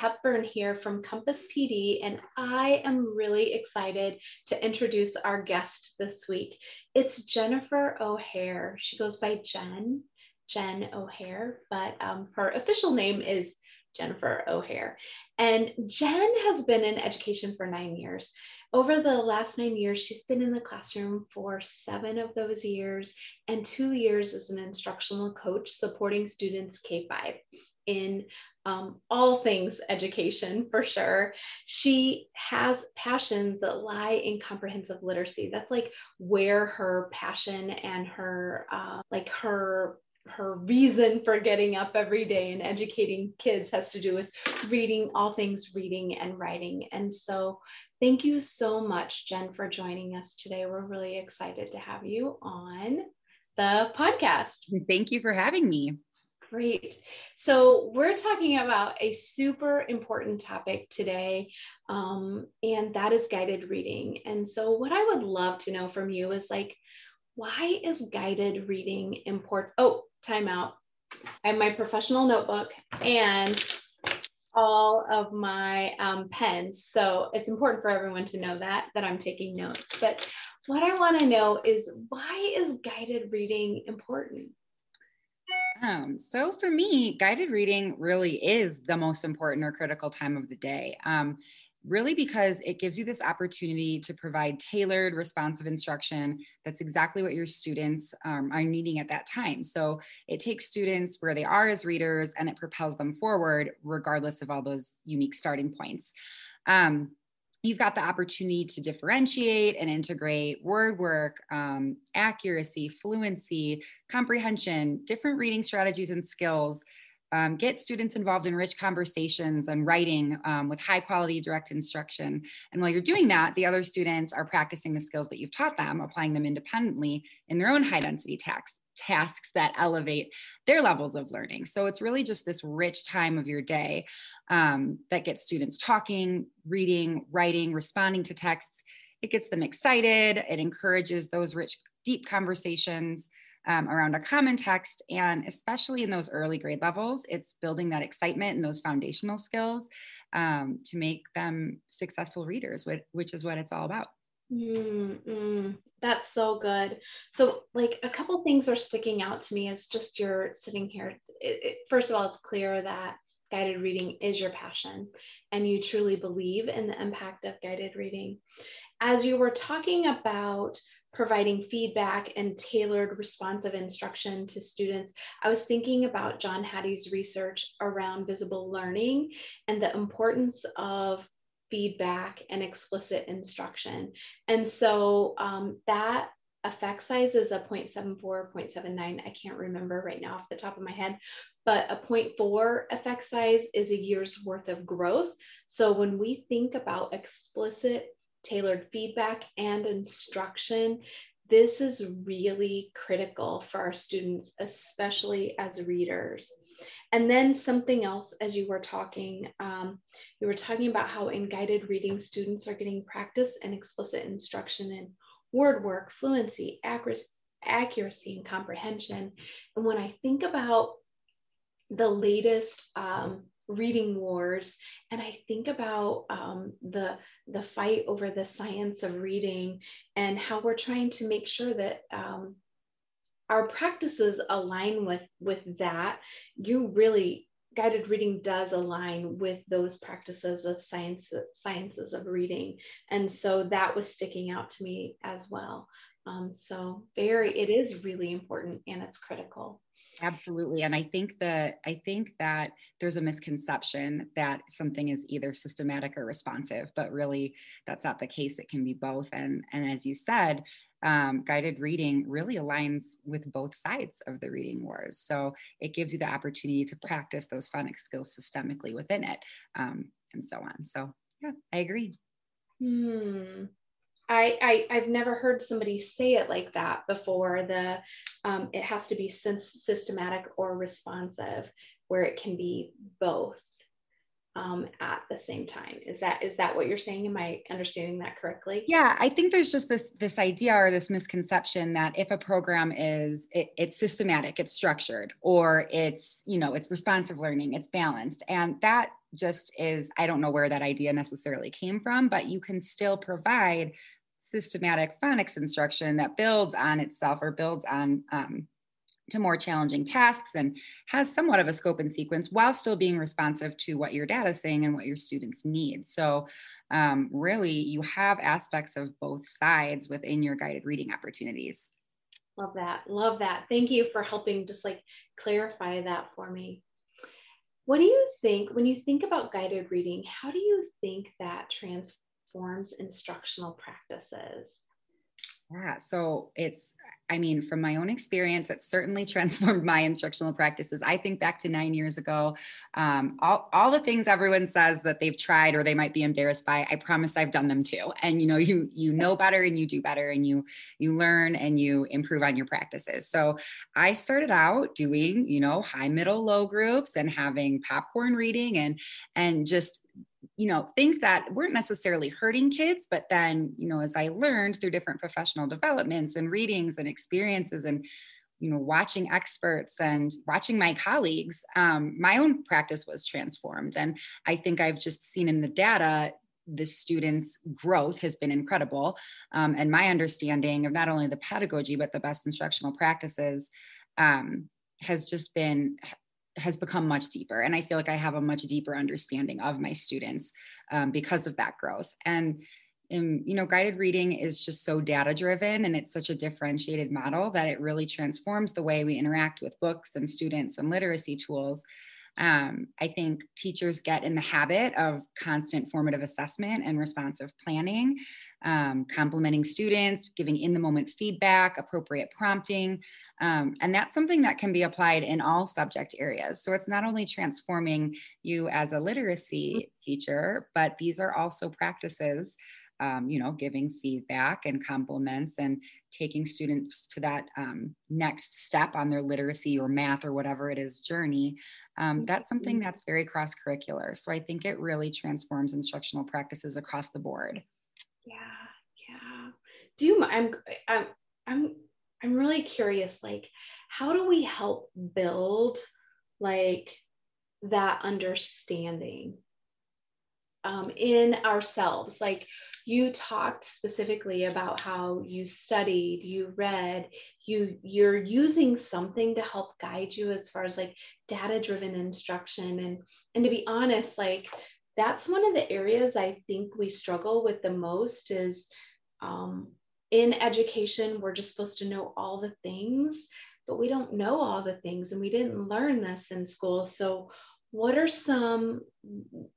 Hepburn here from Compass PD, and I am really excited to introduce our guest this week. It's Jennifer O'Hare. She goes by Jen, Jen O'Hare, but um, her official name is Jennifer O'Hare. And Jen has been in education for nine years. Over the last nine years, she's been in the classroom for seven of those years and two years as an instructional coach supporting students K 5 in um, all things education for sure. She has passions that lie in comprehensive literacy. That's like where her passion and her, uh, like her her reason for getting up every day and educating kids has to do with reading all things reading and writing and so thank you so much jen for joining us today we're really excited to have you on the podcast thank you for having me Great. So, we're talking about a super important topic today, um, and that is guided reading. And so, what I would love to know from you is like, why is guided reading important? Oh, timeout. I have my professional notebook and all of my um, pens. So it's important for everyone to know that, that I'm taking notes. But what I want to know is why is guided reading important? Um, so for me, guided reading really is the most important or critical time of the day. Um, really because it gives you this opportunity to provide tailored responsive instruction that's exactly what your students um, are needing at that time so it takes students where they are as readers and it propels them forward regardless of all those unique starting points um, you've got the opportunity to differentiate and integrate word work, um, accuracy, fluency, comprehension, different reading strategies and skills um, get students involved in rich conversations and writing um, with high quality direct instruction. And while you're doing that, the other students are practicing the skills that you've taught them, applying them independently in their own high density tasks tasks that elevate their levels of learning. So it's really just this rich time of your day um, that gets students talking, reading, writing, responding to texts. It gets them excited. It encourages those rich, deep conversations um, around a common text. And especially in those early grade levels, it's building that excitement and those foundational skills um, to make them successful readers, which is what it's all about. Mm, that's so good. So, like, a couple things are sticking out to me as just you're sitting here. It, it, first of all, it's clear that guided reading is your passion and you truly believe in the impact of guided reading. As you were talking about providing feedback and tailored responsive instruction to students, I was thinking about John Hattie's research around visible learning and the importance of feedback and explicit instruction. And so um, that effect size is a 0.74, 0.79. I can't remember right now off the top of my head, but a 0.4 effect size is a year's worth of growth. So when we think about explicit tailored feedback and instruction. This is really critical for our students, especially as readers. And then something else, as you were talking, um, you were talking about how in guided reading, students are getting practice and explicit instruction in word work, fluency, accuracy, accuracy and comprehension. And when I think about the latest um, reading wars and i think about um, the the fight over the science of reading and how we're trying to make sure that um, our practices align with with that you really guided reading does align with those practices of science sciences of reading and so that was sticking out to me as well um, so very it is really important and it's critical Absolutely. And I think that I think that there's a misconception that something is either systematic or responsive, but really that's not the case. It can be both. And and as you said, um, guided reading really aligns with both sides of the reading wars. So it gives you the opportunity to practice those phonics skills systemically within it, um, and so on. So yeah, I agree. Hmm. I, I have never heard somebody say it like that before. The um, it has to be since systematic or responsive, where it can be both um, at the same time. Is that is that what you're saying? Am I understanding that correctly? Yeah, I think there's just this this idea or this misconception that if a program is it, it's systematic, it's structured, or it's you know it's responsive learning, it's balanced, and that just is i don't know where that idea necessarily came from but you can still provide systematic phonics instruction that builds on itself or builds on um, to more challenging tasks and has somewhat of a scope and sequence while still being responsive to what your data is saying and what your students need. So, um, really, you have aspects of both sides within your guided reading opportunities. Love that. Love that. Thank you for helping just like clarify that for me. What do you think when you think about guided reading? How do you think that transforms instructional practices? Yeah, so it's, I mean, from my own experience, it certainly transformed my instructional practices. I think back to nine years ago, um, all, all the things everyone says that they've tried or they might be embarrassed by, I promise I've done them too. And you know, you you know better and you do better and you you learn and you improve on your practices. So I started out doing, you know, high, middle, low groups and having popcorn reading and and just you know things that weren't necessarily hurting kids but then you know as i learned through different professional developments and readings and experiences and you know watching experts and watching my colleagues um, my own practice was transformed. And i think i've just seen in the data the students growth has been incredible. Um, and my understanding of not only the pedagogy but the best instructional practices um, has just been has become much deeper. And i feel like i have a much deeper understanding of my students um, because of that growth. And um, you know guided reading is just so data driven and it's such a differentiated model that it really transforms the way we interact with books and students and literacy tools um, I think teachers get in the habit of constant formative assessment and responsive planning, um, complimenting students, giving in the moment feedback, appropriate prompting. Um, and that's something that can be applied in all subject areas. So it's not only transforming you as a literacy teacher, but these are also practices um, you know, giving feedback and compliments and taking students to that um, next step on their literacy or math or whatever it is journey um, that's something mm-hmm. that's very cross curricular. So I think it really transforms instructional practices across the board. Yeah, yeah. Do you? I'm, I'm, I'm, I'm really curious. Like, how do we help build like that understanding um, in ourselves? Like, you talked specifically about how you studied you read you you're using something to help guide you as far as like data driven instruction and and to be honest like that's one of the areas i think we struggle with the most is um, in education we're just supposed to know all the things but we don't know all the things and we didn't learn this in school so what are some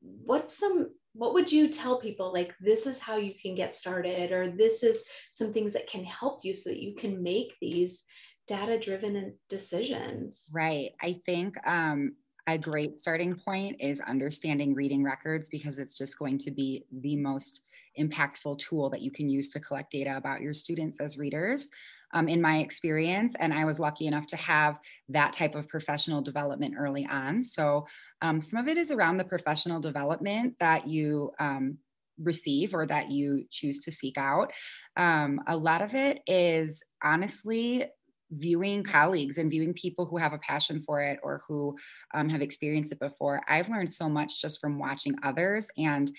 what's some what would you tell people like this is how you can get started or this is some things that can help you so that you can make these data driven decisions? Right. I think um, a great starting point is understanding reading records because it's just going to be the most impactful tool that you can use to collect data about your students as readers um, in my experience. And I was lucky enough to have that type of professional development early on. So um, some of it is around the professional development that you um, receive or that you choose to seek out. Um, a lot of it is honestly viewing colleagues and viewing people who have a passion for it or who um, have experienced it before. I've learned so much just from watching others and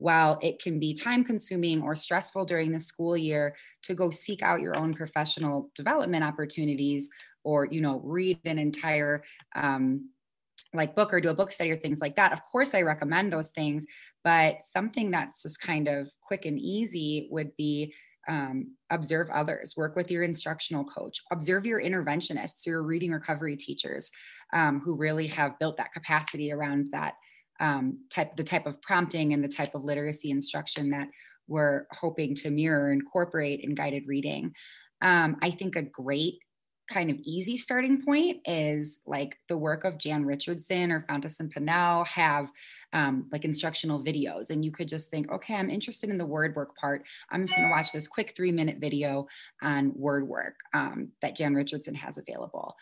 while it can be time consuming or stressful during the school year to go seek out your own professional development opportunities or you know read an entire um, like book or do a book study or things like that. Of course i recommend those things but something that's just kind of quick and easy would be um, observe others work with your instructional coach observe your interventionists your reading recovery teachers um, who really have built that capacity around that um, type the type of prompting and the type of literacy instruction that we're hoping to mirror incorporate in guided reading. Um, i think a great kind of easy starting point is like the work of jan richardson or fountas and pinnell have um, like instructional videos. And you could just think okay i'm interested in the word work part. I'm just going to watch this quick three minute video on word work um, that jan richardson has available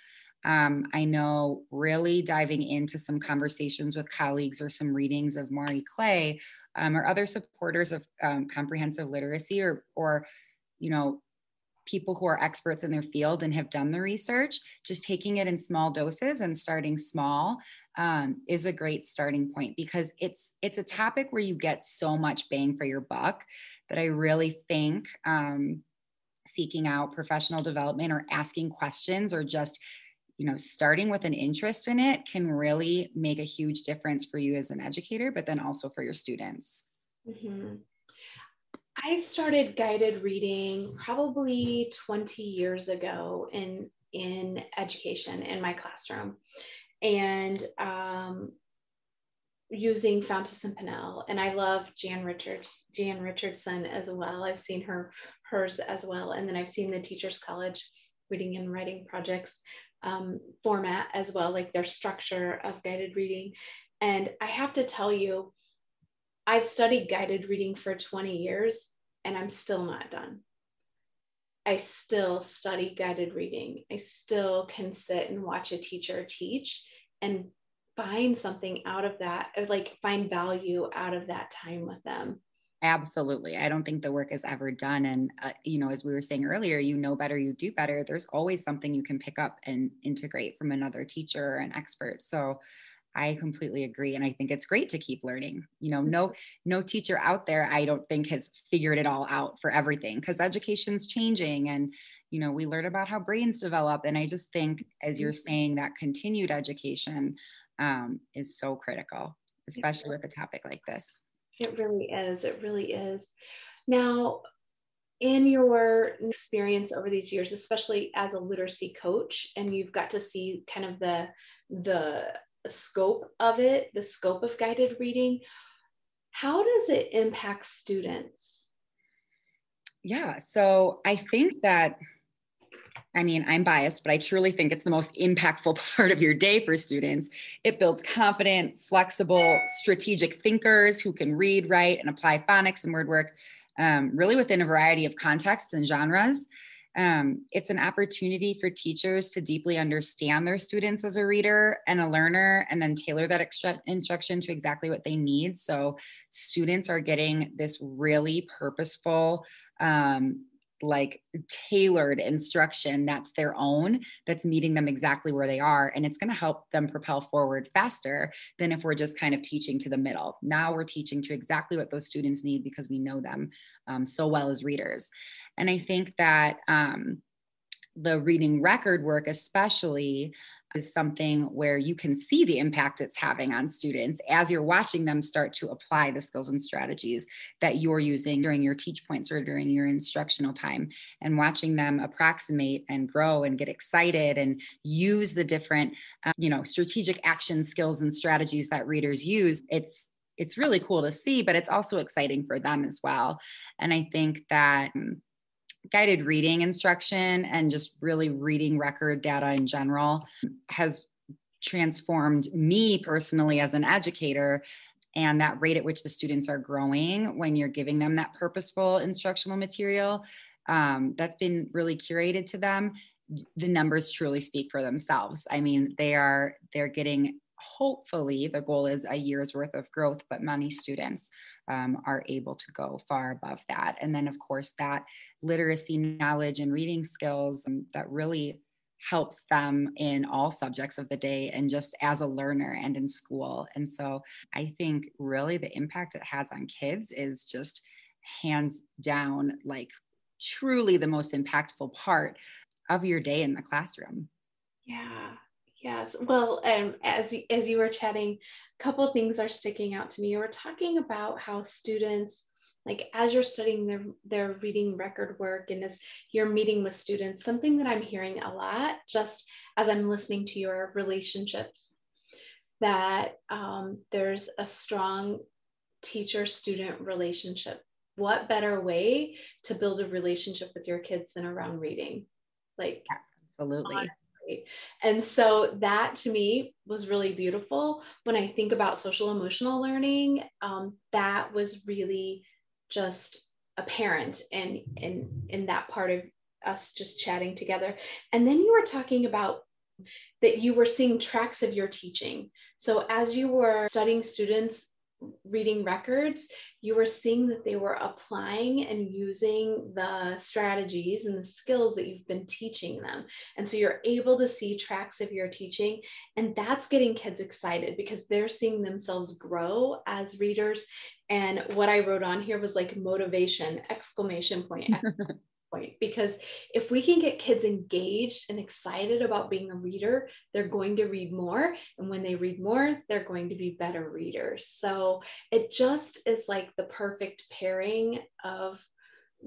um, I know really diving into some conversations with colleagues or some readings of Marie Clay um, or other supporters of um, comprehensive literacy or, or, you know, people who are experts in their field and have done the research, just taking it in small doses and starting small um, is a great starting point because it's it's a topic where you get so much bang for your buck that I really think um, seeking out professional development or asking questions or just you know starting with an interest in it can really make a huge difference for you as an educator but then also for your students mm-hmm. i started guided reading probably 20 years ago in in education in my classroom and um, using Fountas and Pinnell. And I love Jan Richards, Jan Richardson as well. I've seen her hers as well. And then I've seen the Teachers College reading and writing projects um, format as well, like their structure of guided reading. And I have to tell you, I've studied guided reading for 20 years and I'm still not done. I still study guided reading. I still can sit and watch a teacher teach and find something out of that, like find value out of that time with them. Absolutely. I don't think the work is ever done. And, uh, you know, as we were saying earlier, you know better, you do better. There's always something you can pick up and integrate from another teacher or an expert. So I completely agree. And I think it's great to keep learning. You know, no, no teacher out there, I don't think has figured it all out for everything because education's changing and, you know, we learn about how brains develop. And I just think, as you're mm-hmm. saying, that continued education um, is so critical, especially with a topic like this. It really is. It really is. Now, in your experience over these years, especially as a literacy coach, and you've got to see kind of the the scope of it, the scope of guided reading, how does it impact students? Yeah, so I think that I mean, I'm biased, but I truly think it's the most impactful part of your day for students. It builds confident, flexible, strategic thinkers who can read, write, and apply phonics and word work um, really within a variety of contexts and genres. Um, it's an opportunity for teachers to deeply understand their students as a reader and a learner and then tailor that extra instruction to exactly what they need. So students are getting this really purposeful, um, like tailored instruction that's their own that's meeting them exactly where they are and it's going to help them propel forward faster than if we're just kind of teaching to the middle. Now we're teaching to exactly what those students need because we know them um, so well as readers. And i think that um, the reading record work especially is something where you can see the impact it's having on students as you're watching them start to apply the skills and strategies that you're using during your teach points or during your instructional time and watching them approximate and grow and get excited and use the different uh, you know strategic action skills and strategies that readers use it's it's really cool to see but it's also exciting for them as well. And i think that um, guided reading instruction and just really reading record data in general has transformed me personally as an educator and that rate at which the students are growing when you're giving them that purposeful instructional material um, that's been really curated to them. The numbers truly speak for themselves. I mean they are they're getting hopefully the goal is a year's worth of growth but many students um, are able to go far above that. And then of course that literacy knowledge and reading skills um, that really helps them in all subjects of the day and just as a learner and in school. And so i think really the impact it has on kids is just hands down like truly the most impactful part of your day in the classroom. Yeah Yes. Well, um, as as you were chatting, a couple things are sticking out to me. You were talking about how students, like as you're studying their their reading record work and as you're meeting with students, something that I'm hearing a lot, just as I'm listening to your relationships, that um, there's a strong teacher-student relationship. What better way to build a relationship with your kids than around reading? Like absolutely and so that to me was really beautiful. When I think about social emotional learning, um, that was really just apparent in, in, in that part of us just chatting together. And then you were talking about that you were seeing tracks of your teaching. So as you were studying students reading records, you were seeing that they were applying and using the strategies and the skills that you've been teaching them. And so you're able to see tracks of your teaching. And that's getting kids excited because they're seeing themselves grow as readers. And what I wrote on here was like motivation, exclamation point, point because if we can get kids engaged and excited about being a reader they're going to read more and when they read more they're going to be better readers. So it just is like the perfect pairing of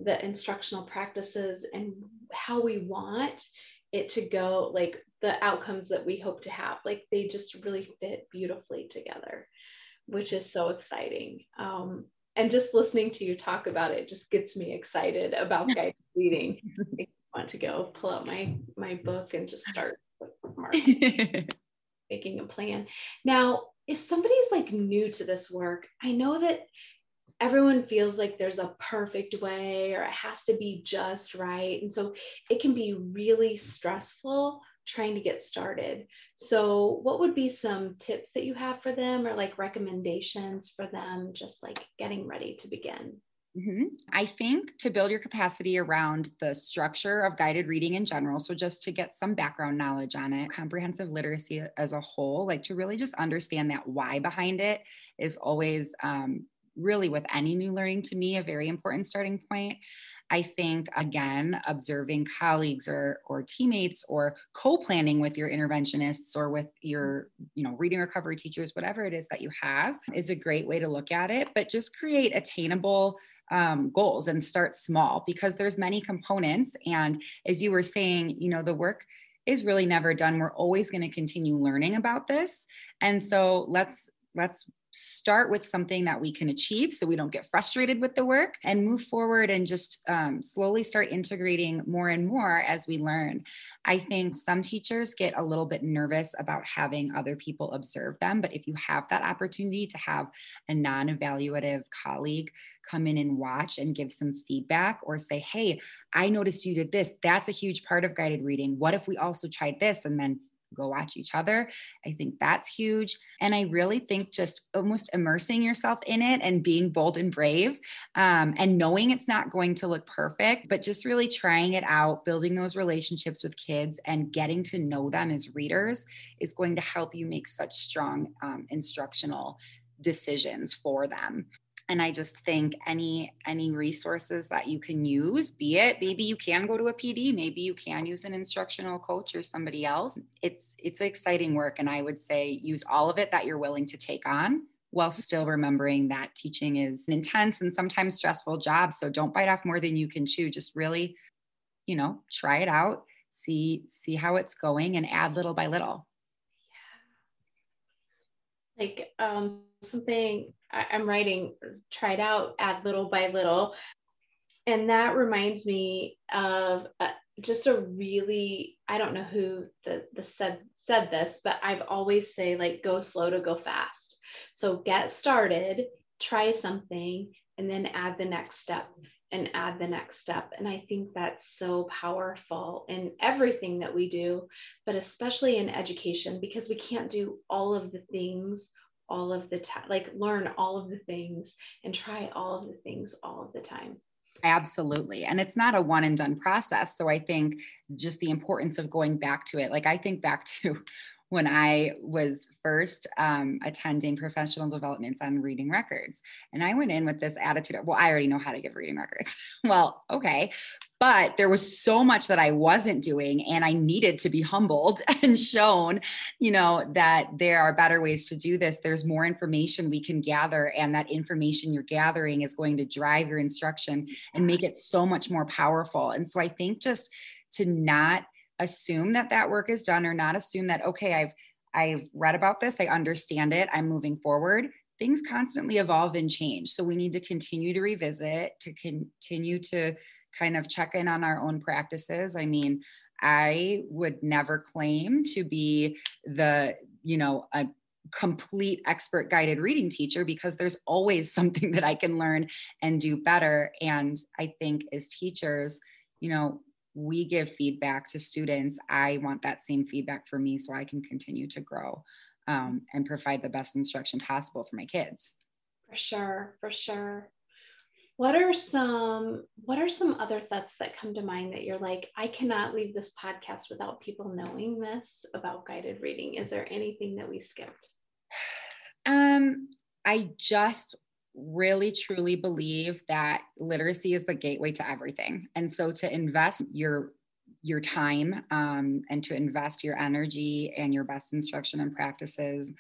the instructional practices and how we want it to go like the outcomes that we hope to have like they just really fit beautifully together which is so exciting. Um, and just listening to you talk about it just gets me excited about guided reading. I want to go pull out my my book and just start making a plan. Now, if somebody's like new to this work, I know that everyone feels like there's a perfect way or it has to be just right. And so it can be really stressful trying to get started. So, what would be some tips that you have for them or like recommendations for them just like getting ready to begin? Mm-hmm. I think to build your capacity around the structure of guided reading in general, so just to get some background knowledge on it, comprehensive literacy as a whole, like to really just understand that why behind it is always um, really with any new learning to me a very important starting point. I think again, observing colleagues or or teammates or co-planning with your interventionists or with your, you know, reading recovery teachers, whatever it is that you have, is a great way to look at it. But just create attainable um, goals and start small because there's many components. And as you were saying, you know, the work is really never done. We're always going to continue learning about this. And so let's let's start with something that we can achieve so we don't get frustrated with the work and move forward and just um, slowly start integrating more and more as we learn. I think some teachers get a little bit nervous about having other people observe them, but if you have that opportunity to have a non evaluative colleague come in and watch and give some feedback or say, Hey, I noticed you did this. That's a huge part of guided reading. What if we also tried this? And then go watch each other. I think that's huge. And I really think just almost immersing yourself in it and being bold and brave um, and knowing it's not going to look perfect, but just really trying it out, building those relationships with kids and getting to know them as readers is going to help you make such strong um, instructional decisions for them and i just think any any resources that you can use be it maybe you can go to a pd maybe you can use an instructional coach or somebody else. It's it's exciting work and i would say use all of it that you're willing to take on while still remembering that teaching is an intense and sometimes stressful job. So don't bite off more than you can chew. Just really you know try it out see see how it's going and add little by little. Yeah. like um something I, am writing, tried out, add little by little. And that reminds me of uh, just a really, I don't know who the, the said said this, but I've always say like go slow to go fast. So get started, try something, and then add the next step and add the next step. And I think that's so powerful in everything that we do, but especially in education because we can't do all of the things all of the time, like learn all of the things and try all of the things all of the time. Absolutely. And it's not a one and done process. So I think just the importance of going back to it. Like I think back to when I was first um, attending professional developments on reading records. And I went in with this attitude of, well, I already know how to give reading records. well, okay. But there was so much that I wasn't doing, and I needed to be humbled and shown, you know, that there are better ways to do this. There's more information we can gather, and that information you're gathering is going to drive your instruction and make it so much more powerful. And so I think just to not assume that that work is done or not assume that okay i've i've read about this i understand it i'm moving forward. Things constantly evolve and change. So we need to continue to revisit to continue to kind of check in on our own practices. I mean i would never claim to be the you know a complete expert guided reading teacher because there's always something that I can learn and do better. And I think as teachers, you know, we give feedback to students, I want that same feedback for me so I can continue to grow um, and provide the best instruction possible for my kids. For sure, for sure. What are some what are some other thoughts that come to mind that you're like, I cannot leave this podcast without people knowing this about guided reading? Is there anything that we skipped? Um, I just really truly believe that literacy is the gateway to everything. And so to invest your your time um, and to invest your energy and your best instruction and practices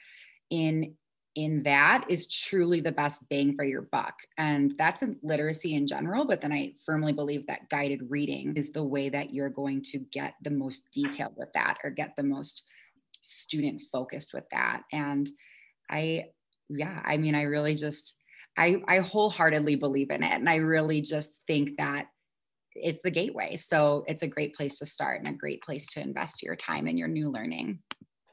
in in that is truly the best bang for your buck and that's in literacy in general but then i firmly believe that guided reading is the way that you're going to get the most detailed with that or get the most student focused with that and i yeah i mean i really just i i wholeheartedly believe in it and i really just think that it's the gateway. So it's a great place to start and a great place to invest your time in your new learning.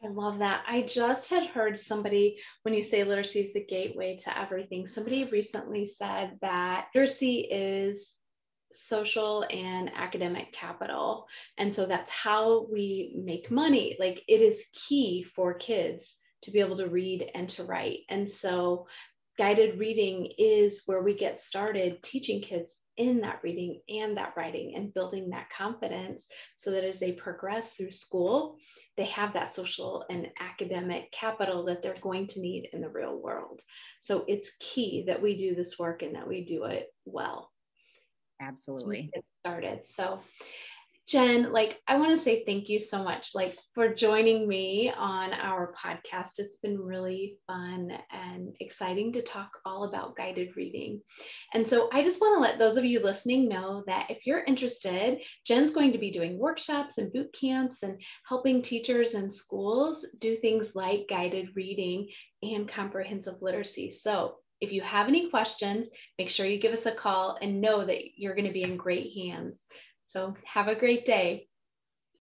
I love that. I just had heard somebody, when you say literacy is the gateway to everything, somebody recently said that literacy is social and academic capital. And so that's how we make money. Like it is key for kids to be able to read and to write. And so guided reading is where we get started teaching kids in that reading and that writing and building that confidence so that as they progress through school, they have that social and academic capital that they're going to need in the real world. So it's key that we do this work and that we do it well. Absolutely. Get started. So Jen, like I want to say thank you so much like for joining me on our podcast. It's been really fun and exciting to talk all about guided reading. And so I just want to let those of you listening know that if you're interested, Jen's going to be doing workshops and boot camps and helping teachers and schools do things like guided reading and comprehensive literacy. So if you have any questions, make sure you give us a call and know that you're going to be in great hands. So have a great day.